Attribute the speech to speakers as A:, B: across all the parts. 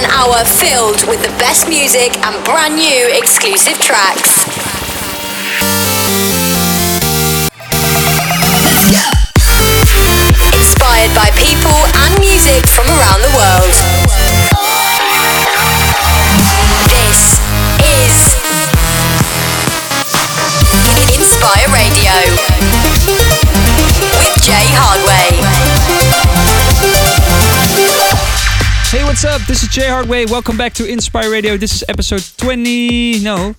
A: one hour filled with the best music and brand new exclusive tracks. Inspired by people and music from around the world. This is Inspire Radio with Jay Hardway.
B: What's up? This is Jay Hardway. Welcome back to Inspire Radio. This is episode 20. No.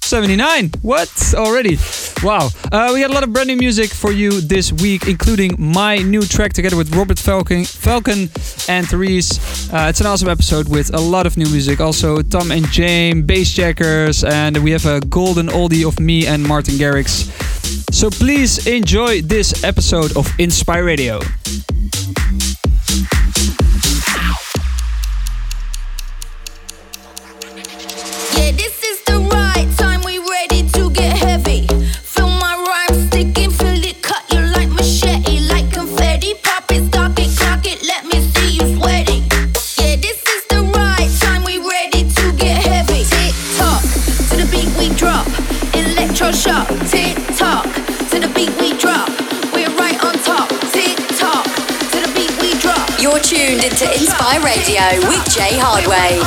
B: 79. What? Already? Wow. Uh, we had a lot of brand new music for you this week, including my new track together with Robert Falcon, Falcon and Therese. Uh, it's an awesome episode with a lot of new music. Also, Tom and James, Bassjackers, and we have a golden oldie of me and Martin Garrix. So please enjoy this episode of Inspire Radio.
A: tuned into Inspire Radio with Jay Hardway.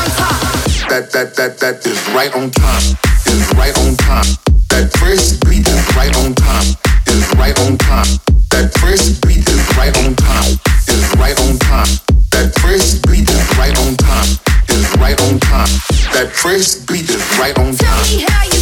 C: That that that that is right on time. Is right on time. That first beat is right on time. Is right on time. That first beat is right on time. Is right on time. That first beat is right on time. Is right on time. That first beat is right on time.
D: Tell me how you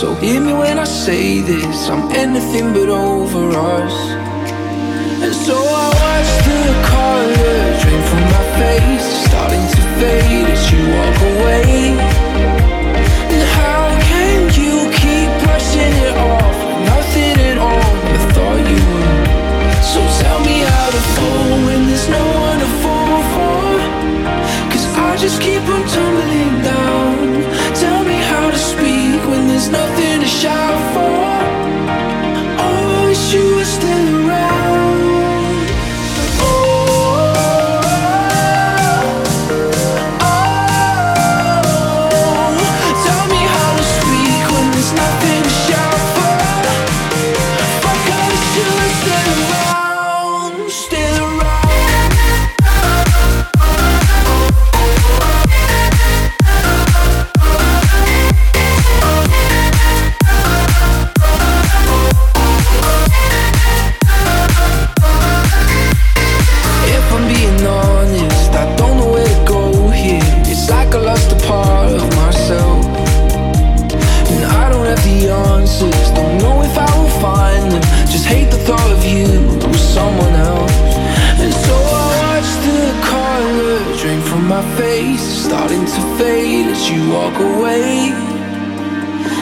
E: So hear me when I say this. I'm anything but over us. You walk away.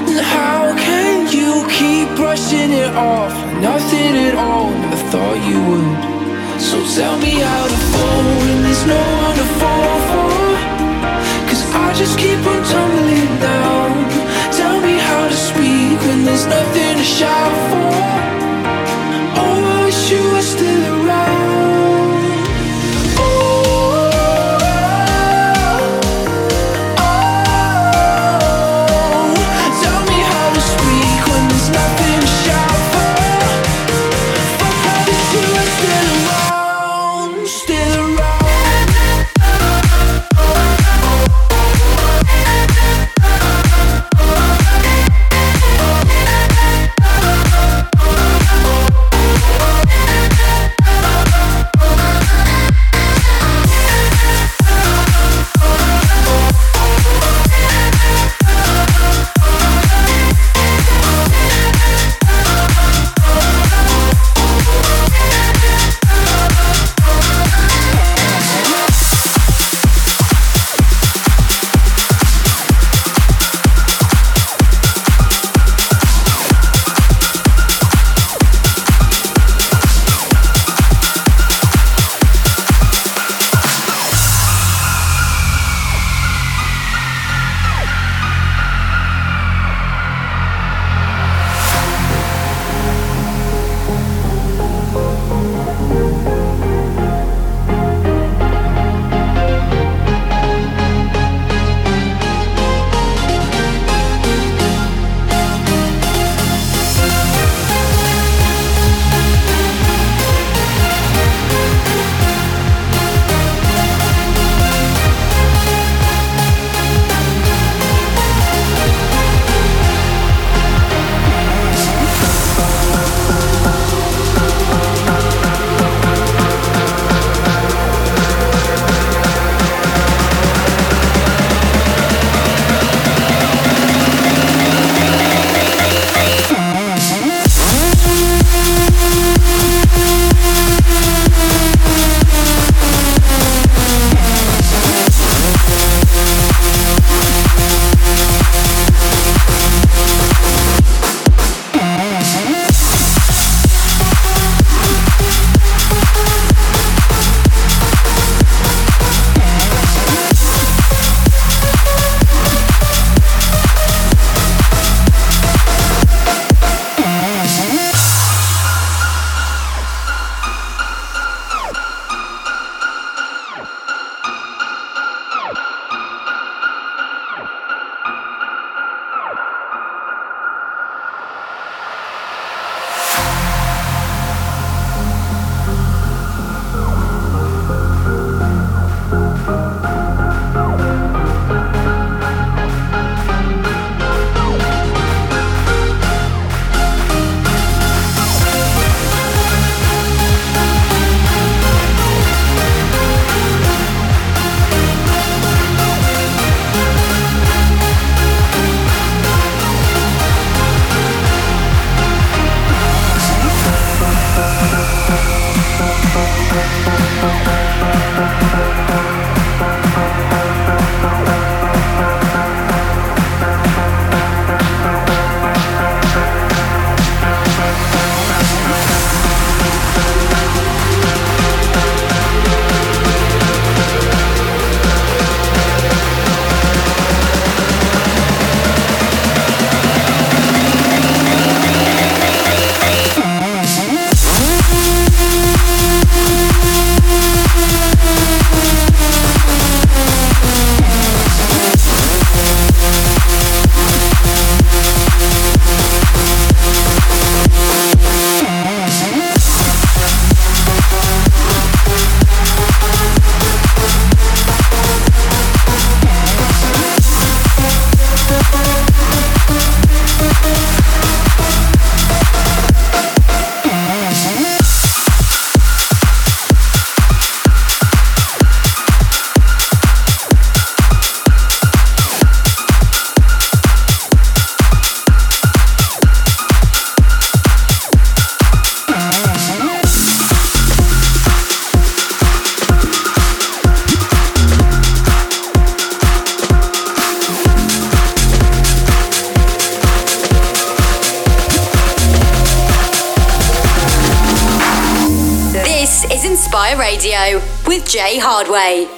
E: And how can you keep brushing it off? Nothing at all, never thought you would. So tell me how to fall when there's no one to fall for. Cause I just keep on tumbling down. Tell me how to speak when there's nothing to shout for. Oh, I wish you were still around.
F: Hardway.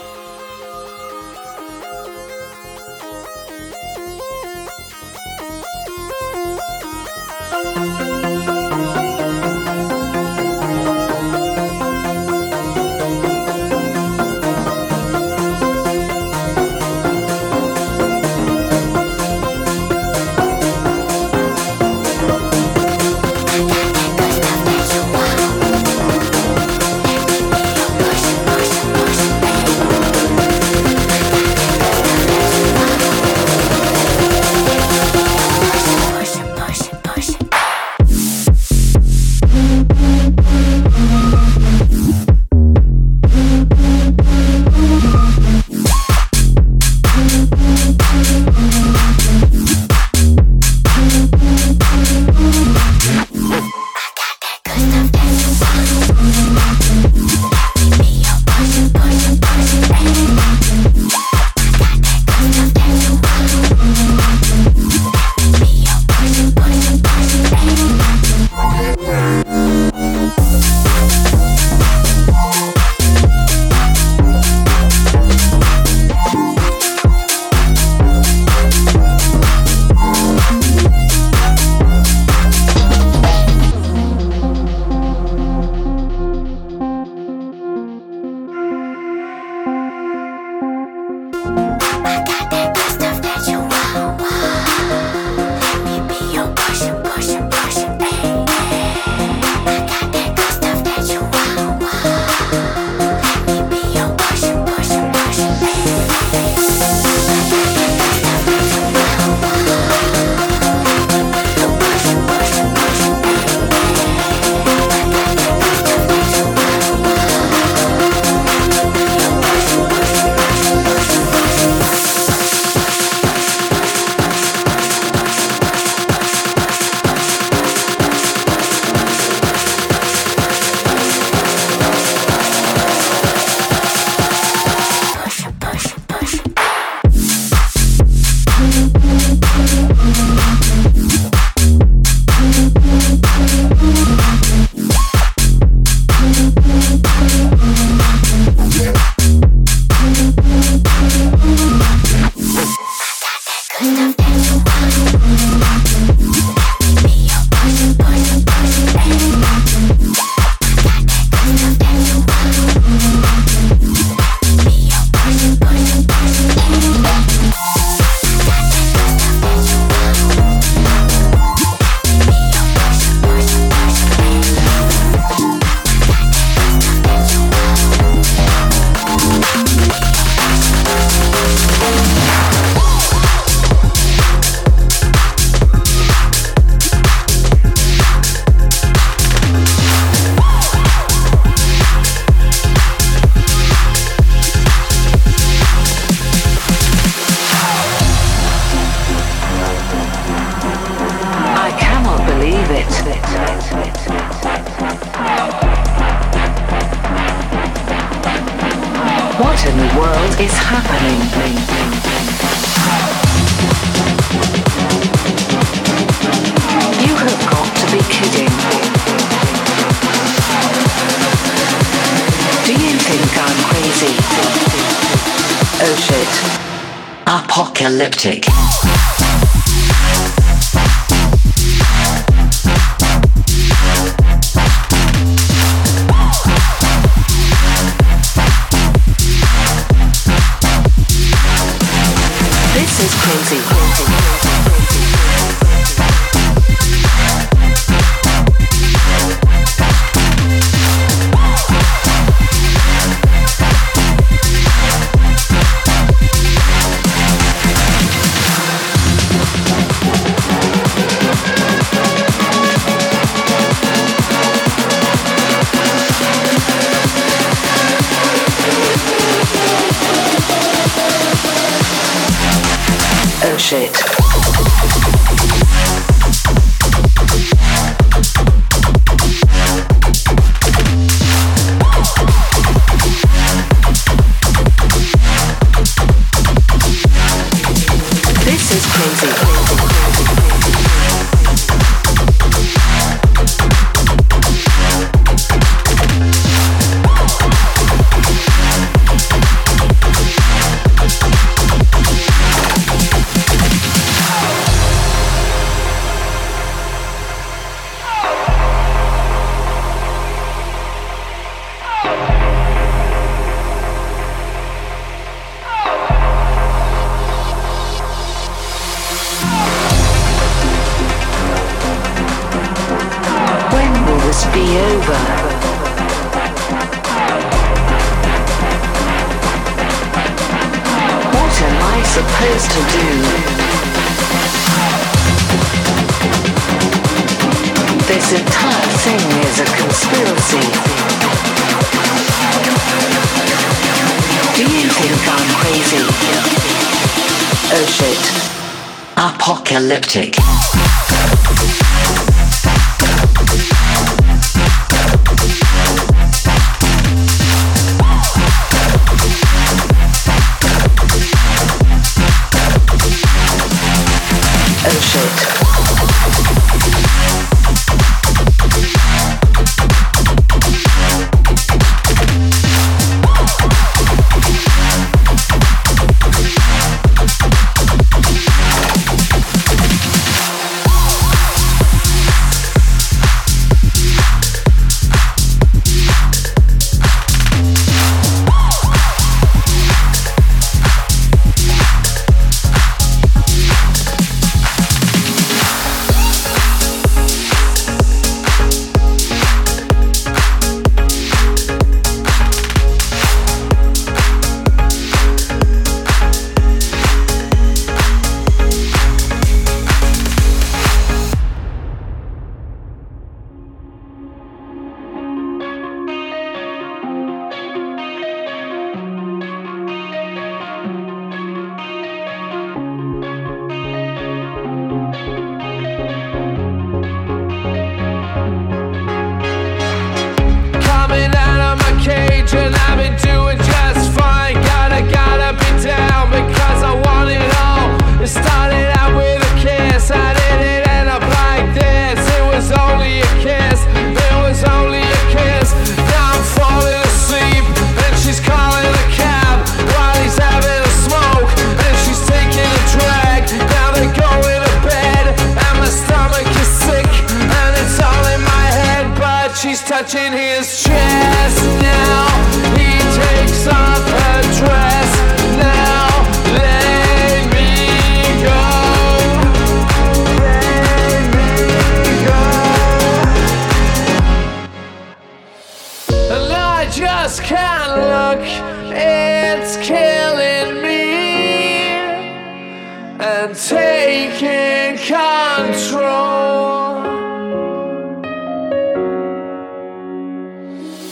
G: I'm
H: taking control.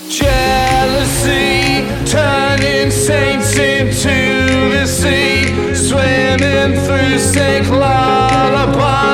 H: Jealousy turning saints into the sea, swimming through sick lullabies.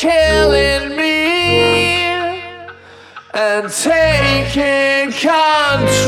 H: killing me and taking control.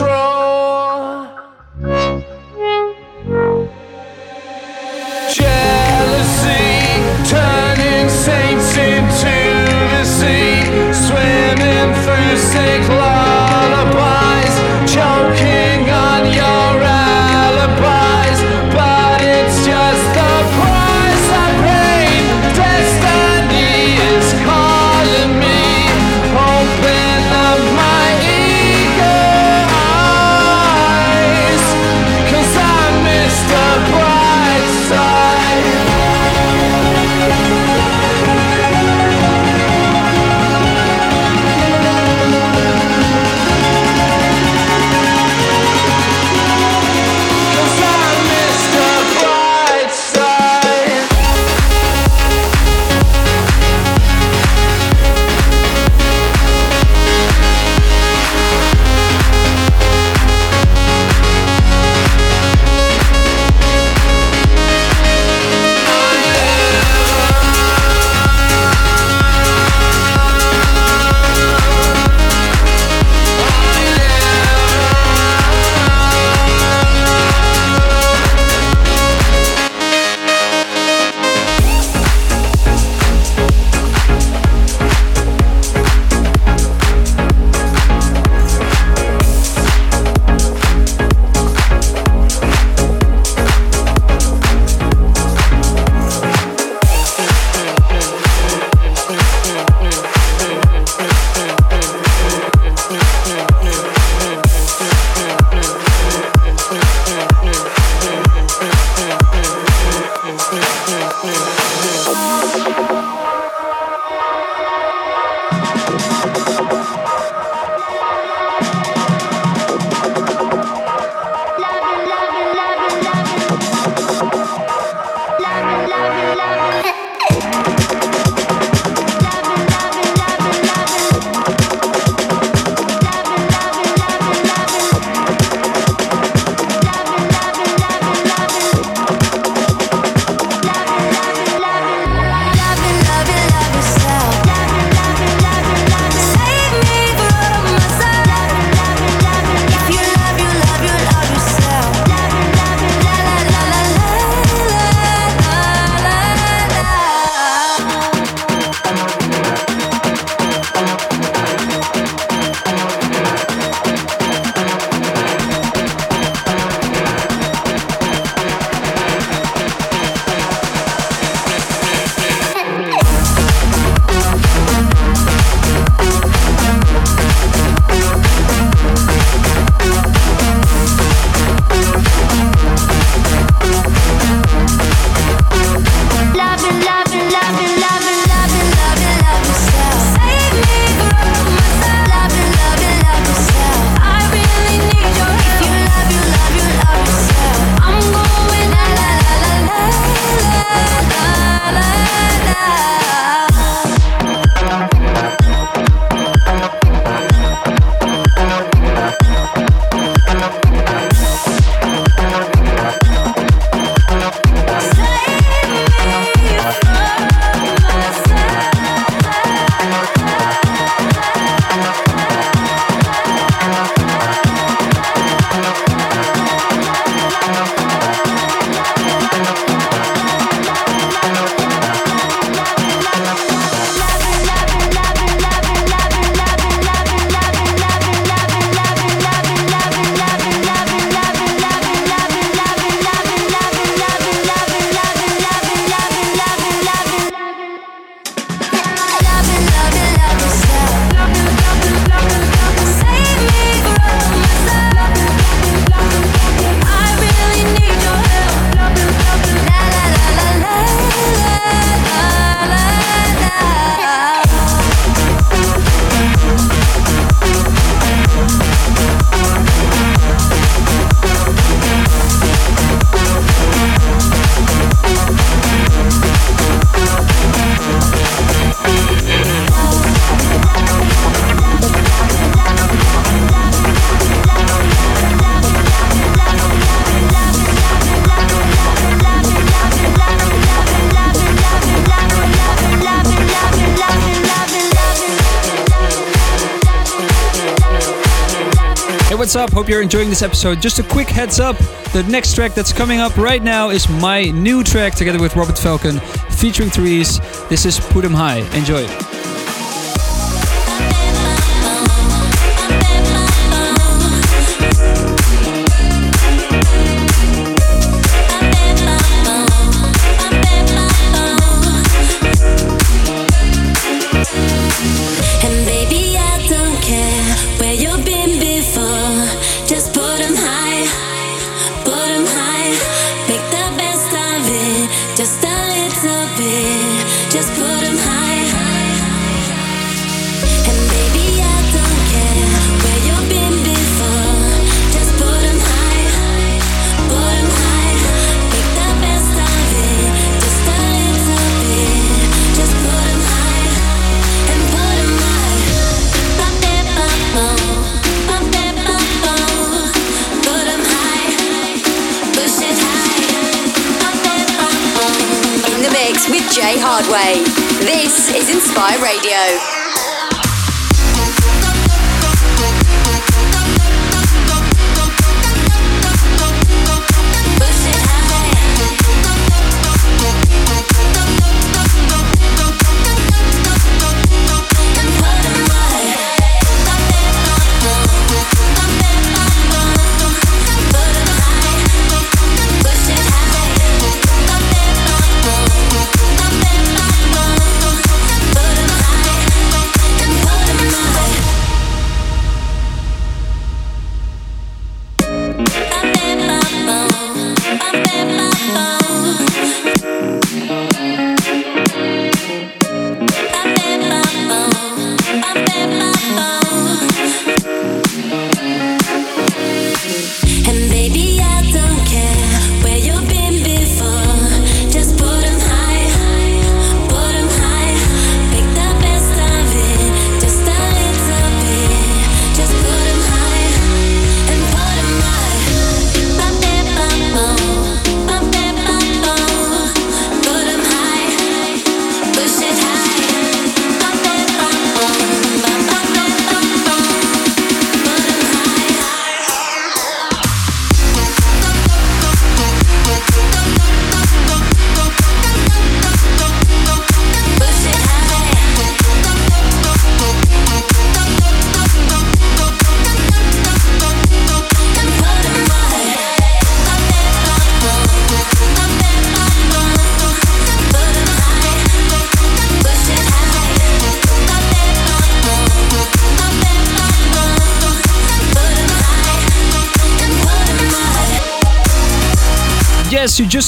I: Hope you're enjoying this episode. Just a quick heads up the next track that's coming up right now is my new track together with Robert Falcon featuring Therese. This is Put 'em High. Enjoy.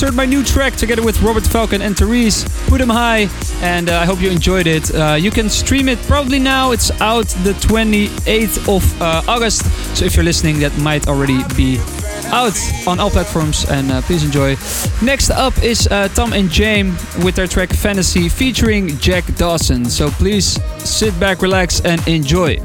I: Heard my new track together with Robert Falcon and Therese. Put Put 'em high, and uh, I hope you enjoyed it. Uh, you can stream it probably now. It's out the 28th of uh, August. So if you're listening, that might already be out on all platforms. And uh, please enjoy. Next up is uh, Tom and James with their track Fantasy featuring Jack Dawson. So please sit back, relax, and enjoy.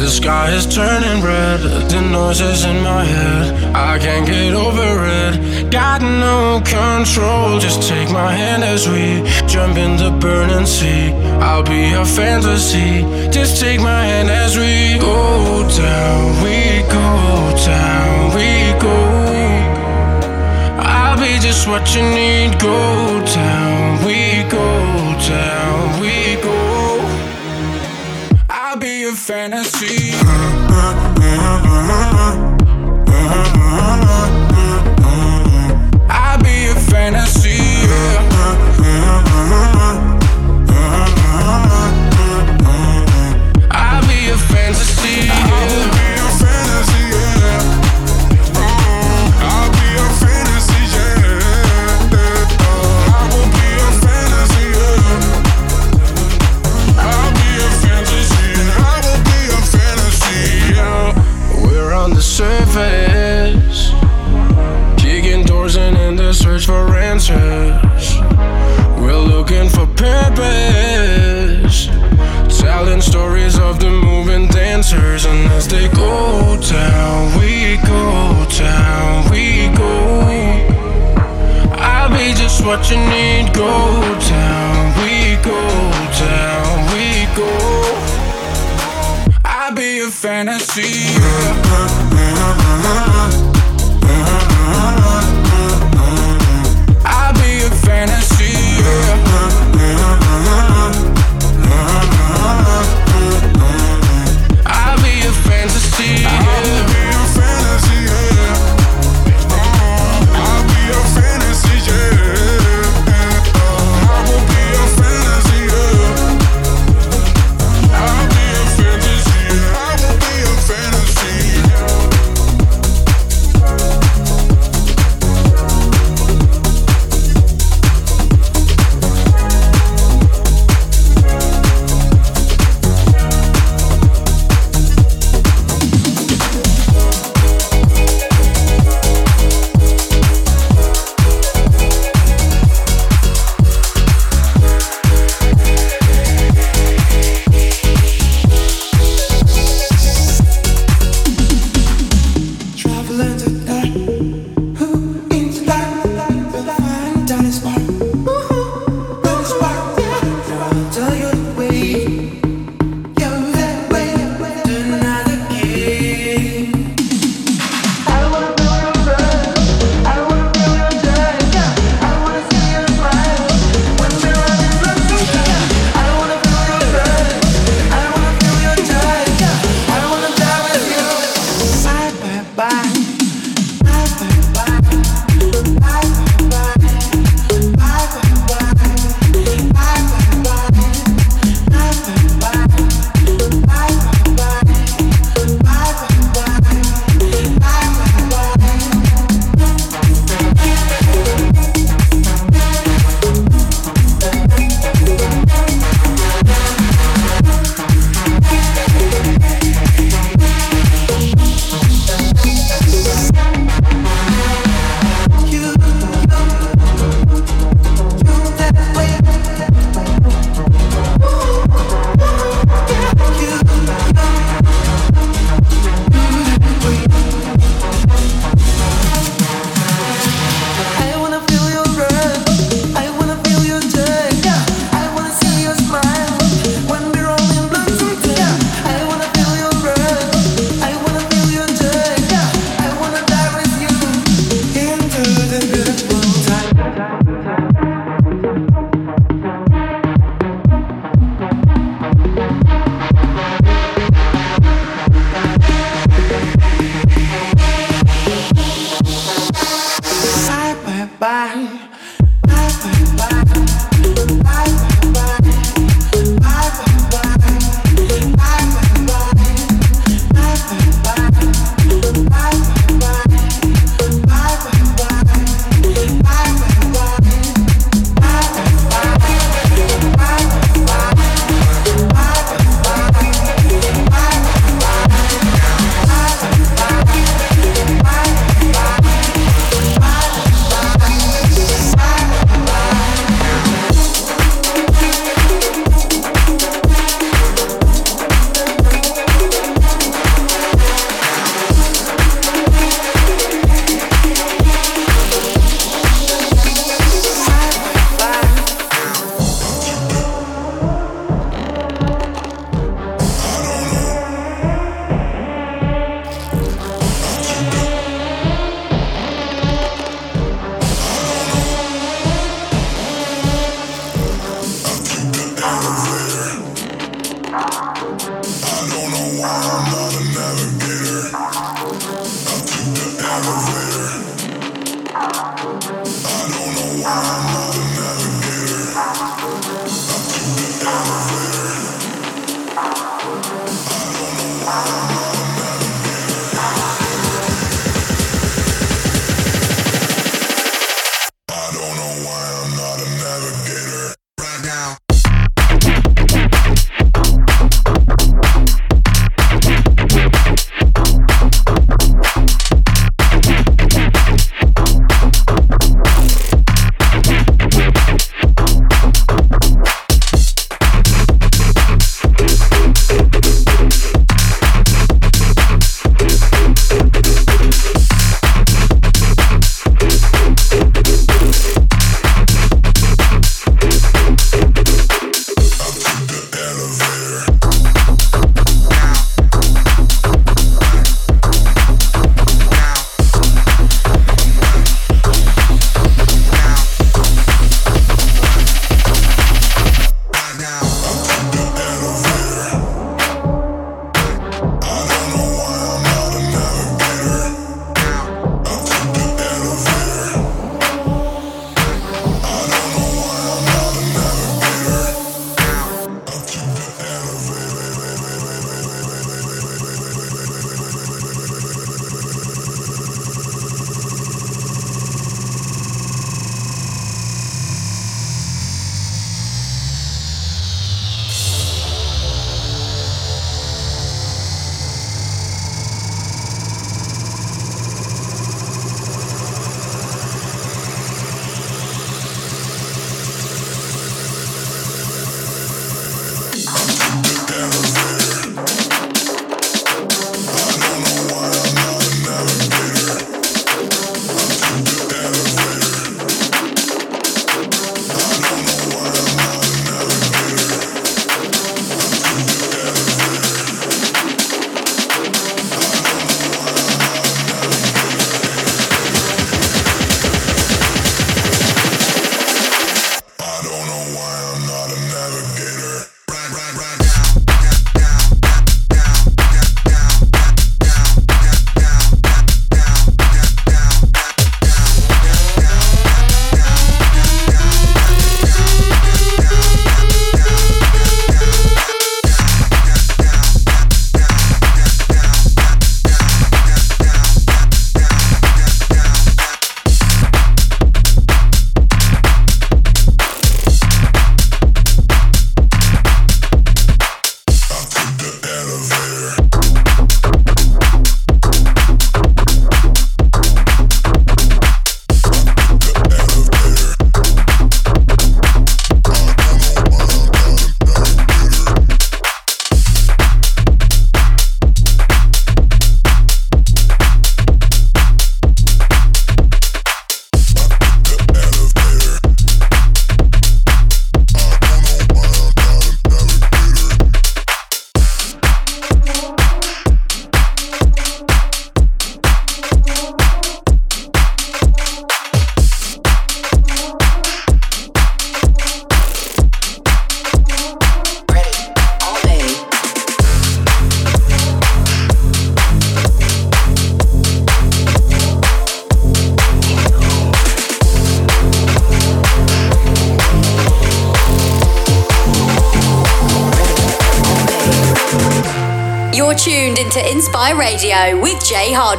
H: The sky is turning red, the noises in my head. I can't get over it. Got no control. Just take my hand as we jump in the burning sea. I'll be a fantasy. Just take my hand as we go down. We go down. We go. I'll be just what you need. Go down. We go down. We fantasy. answers, and as they go down, we go down, we go. I'll be just what you need. Go down, we go down, we go. I'll be a fantasy.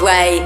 E: Broadway.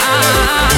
E: Saving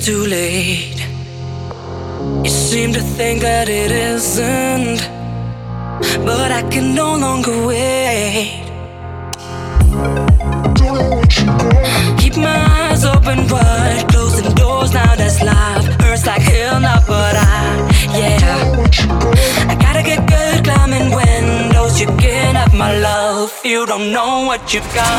E: too late? You seem to think that it isn't, but I can no longer wait. Keep my eyes open wide, closing doors now. That's life. Hurts like hell now, but I, yeah. I gotta get good climbing windows. You can't have my love. You don't know what you've got.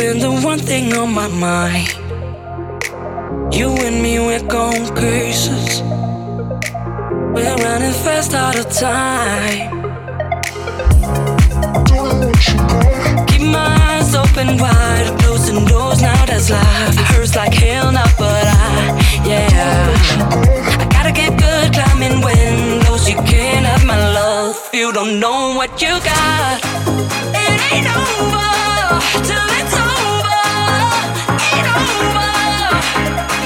E: Been the one thing on my mind. You and me, we're going cases We're running fast out of time. Keep my eyes open wide Closing doors, now that's life. Hurts like hell now, but I, yeah. I gotta get good climbing windows You can't have my love You don't know what you got. It ain't over Till it's over Ain't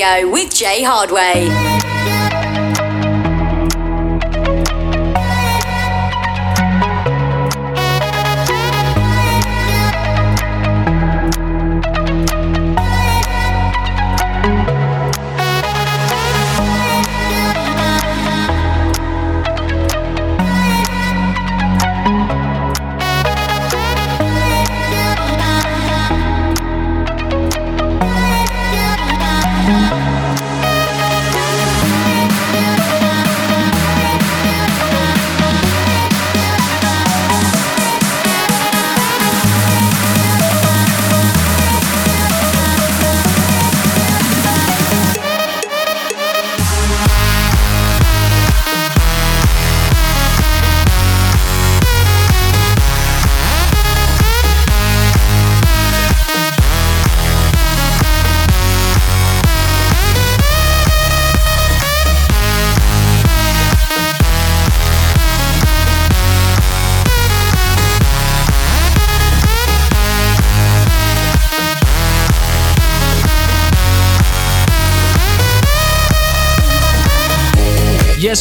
A: Radio with Jay Hardway.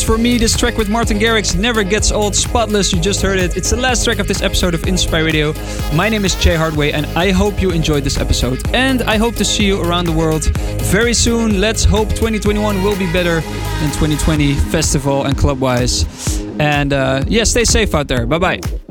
B: For me, this track with Martin Garrix never gets old. Spotless, you just heard it. It's the last track of this episode of Inspire Radio. My name is Jay Hardway, and I hope you enjoyed this episode. And I hope to see you around the world very soon. Let's hope 2021 will be better than 2020, festival and club wise. And uh, yeah, stay safe out there. Bye bye.